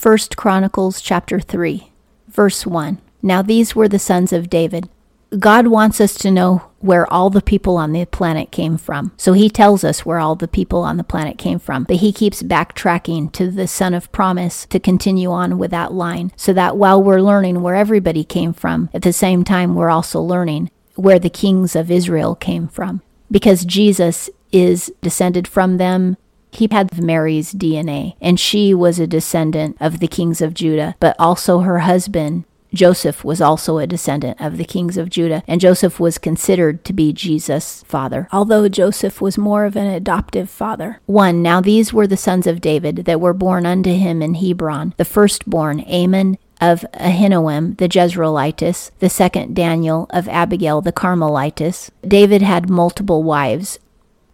First Chronicles chapter 3, verse 1. Now these were the sons of David. God wants us to know where all the people on the planet came from. So he tells us where all the people on the planet came from. But he keeps backtracking to the son of promise to continue on with that line so that while we're learning where everybody came from, at the same time we're also learning where the kings of Israel came from. Because Jesus is descended from them. He had Mary's DNA, and she was a descendant of the kings of Judah, but also her husband Joseph was also a descendant of the kings of Judah, and Joseph was considered to be Jesus' father, although Joseph was more of an adoptive father. 1. Now these were the sons of David that were born unto him in Hebron the firstborn, Amnon of Ahinoam the Jezreelitess, the second Daniel of Abigail the Carmelitess. David had multiple wives.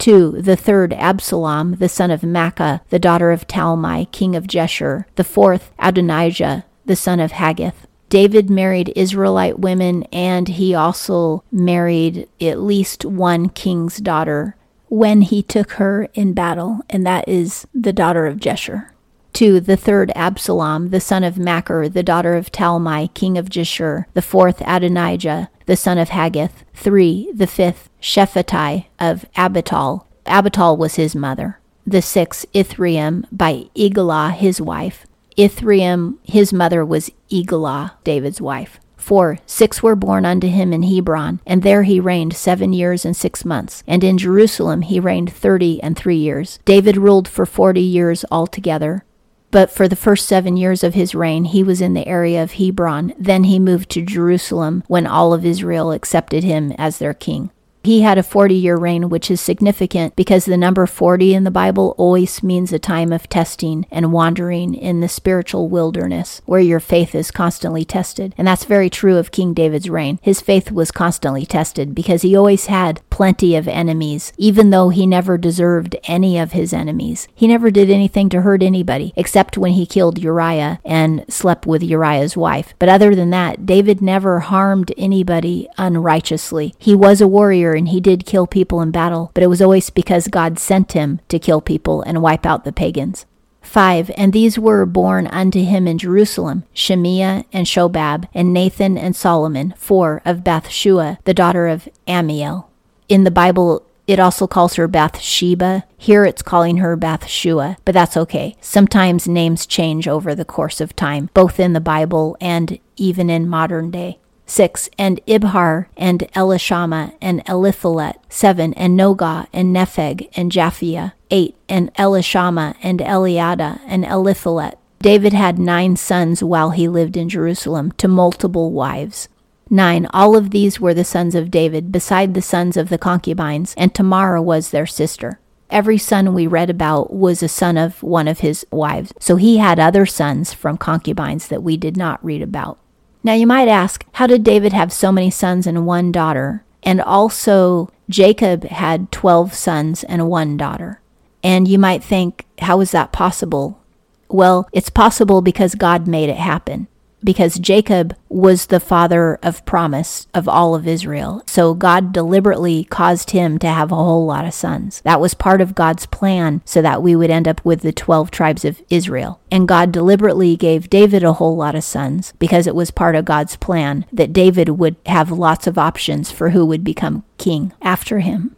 2. The third, Absalom, the son of Maacah, the daughter of Talmai, king of Geshur. The fourth, Adonijah, the son of Haggith. David married Israelite women and he also married at least one king's daughter when he took her in battle, and that is the daughter of Jeshur. 2. The third Absalom, the son of Machir, the daughter of Talmai, king of Geshur. The fourth Adonijah, the son of Haggith. 3. The fifth Shephatiah of Abital. Abital was his mother. The sixth Ithream by Eglah, his wife. Ithream, his mother was Eglah, David's wife. 4. Six were born unto him in Hebron, and there he reigned seven years and six months. And in Jerusalem he reigned thirty and three years. David ruled for forty years altogether. But for the first seven years of his reign, he was in the area of Hebron. Then he moved to Jerusalem when all of Israel accepted him as their king. He had a 40 year reign, which is significant because the number 40 in the Bible always means a time of testing and wandering in the spiritual wilderness where your faith is constantly tested. And that's very true of King David's reign. His faith was constantly tested because he always had plenty of enemies, even though he never deserved any of his enemies. He never did anything to hurt anybody except when he killed Uriah and slept with Uriah's wife. But other than that, David never harmed anybody unrighteously. He was a warrior and he did kill people in battle, but it was always because God sent him to kill people and wipe out the pagans. 5. And these were born unto him in Jerusalem Shemaiah and Shobab, and Nathan and Solomon, four of Bathshua, the daughter of Ammiel. In the Bible, it also calls her Bathsheba. Here it's calling her Bathshua, but that's okay. Sometimes names change over the course of time, both in the Bible and even in modern day. 6. And Ibhar and Elishama and Eliphelet. 7. And Nogah and Nepheg and Japhia. 8. And Elishama and Eliada and Eliphelet. David had nine sons while he lived in Jerusalem to multiple wives. 9. All of these were the sons of David, beside the sons of the concubines, and Tamar was their sister. Every son we read about was a son of one of his wives, so he had other sons from concubines that we did not read about. Now you might ask, how did David have so many sons and one daughter? And also, Jacob had 12 sons and one daughter. And you might think, how is that possible? Well, it's possible because God made it happen because Jacob was the father of promise of all of Israel. So God deliberately caused him to have a whole lot of sons. That was part of God's plan so that we would end up with the 12 tribes of Israel. And God deliberately gave David a whole lot of sons because it was part of God's plan that David would have lots of options for who would become king after him.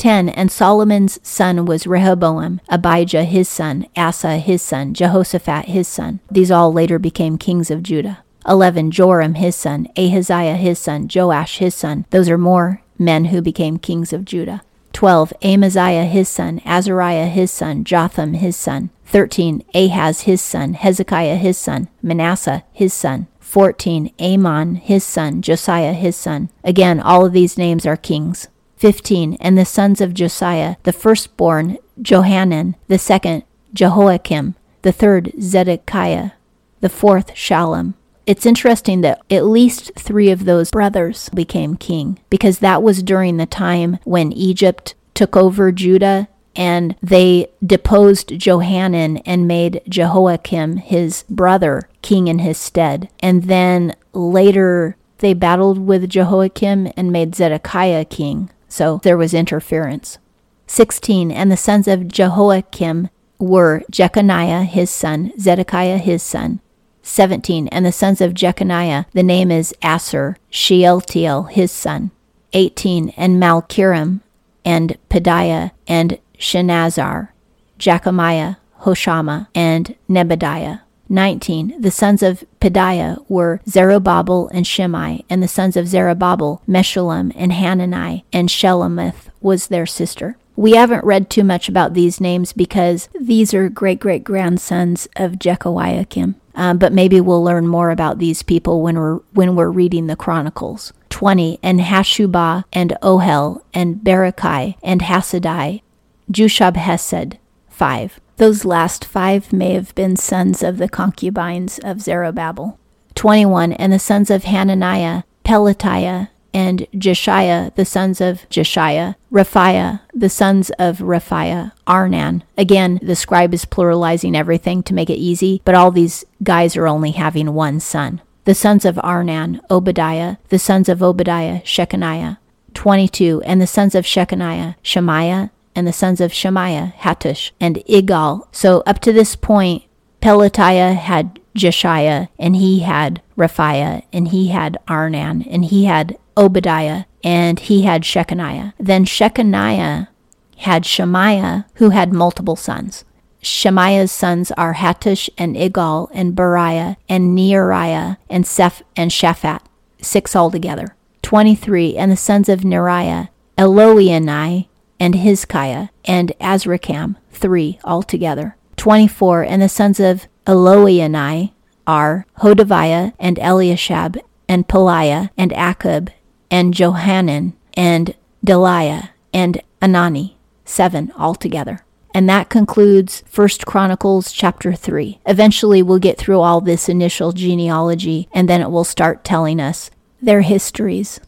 10. And Solomon's son was Rehoboam, Abijah his son, Asa his son, Jehoshaphat his son. These all later became kings of Judah. 11. Joram his son, Ahaziah his son, Joash his son. Those are more men who became kings of Judah. 12. Amaziah his son, Azariah his son, Jotham his son. 13. Ahaz his son, Hezekiah his son, Manasseh his son. 14. Amon his son, Josiah his son. Again, all of these names are kings. 15. And the sons of Josiah, the firstborn, Johanan, the second, Jehoiakim, the third, Zedekiah, the fourth, Shallum. It's interesting that at least three of those brothers became king because that was during the time when Egypt took over Judah and they deposed Johanan and made Jehoiakim, his brother, king in his stead. And then later they battled with Jehoiakim and made Zedekiah king. So there was interference. 16. And the sons of Jehoiakim, were Jeconiah his son, Zedekiah his son. 17. And the sons of Jeconiah, the name is Assir, Shealtiel his son. 18. And Malchiram, and Pedaiah, and Shenazzar, Jekamiah, Hoshama, and Nebadiah. 19. The sons of Pedaiah were Zerubbabel and Shimei, and the sons of Zerubbabel, Meshullam and Hanani, and Shelomith was their sister. We haven't read too much about these names because these are great great grandsons of Jehoiakim. Um, but maybe we'll learn more about these people when we're when we're reading the Chronicles. 20 and Hashubah and Ohel and Berechiah and Hasadai, Jushab Hesed. 5. Those last five may have been sons of the concubines of Zerubbabel. 21. And the sons of Hananiah, Pelatiah, and Jeshiah, the sons of Jeshiah, Rephaiah, the sons of Rephaiah, Arnan. Again, the scribe is pluralizing everything to make it easy, but all these guys are only having one son. The sons of Arnan, Obadiah, the sons of Obadiah, Shechaniah. 22. And the sons of Shechaniah, Shemaiah, and the sons of Shemaiah, Hattush, and Igal. So up to this point, Pelatiah had Jeshiah, and he had Rephaiah, and he had Arnan, and he had Obadiah, and he had Shechaniah. Then Shechaniah had Shemaiah, who had multiple sons. Shemaiah's sons are Hattush and Igal and Beriah and Neariah and Seph and Shaphat, six altogether. 23. And the sons of Neariah, Elioenai, and Hizkiah, and Azrikam, three altogether. 24. And the sons of Elioenai are Hodaviah and Eliashib, and Pelaiah, and Akkub, and Johanan, and Delaiah, and Anani, seven altogether. And that concludes First Chronicles chapter 3. Eventually we'll get through all this initial genealogy and then it will start telling us their histories.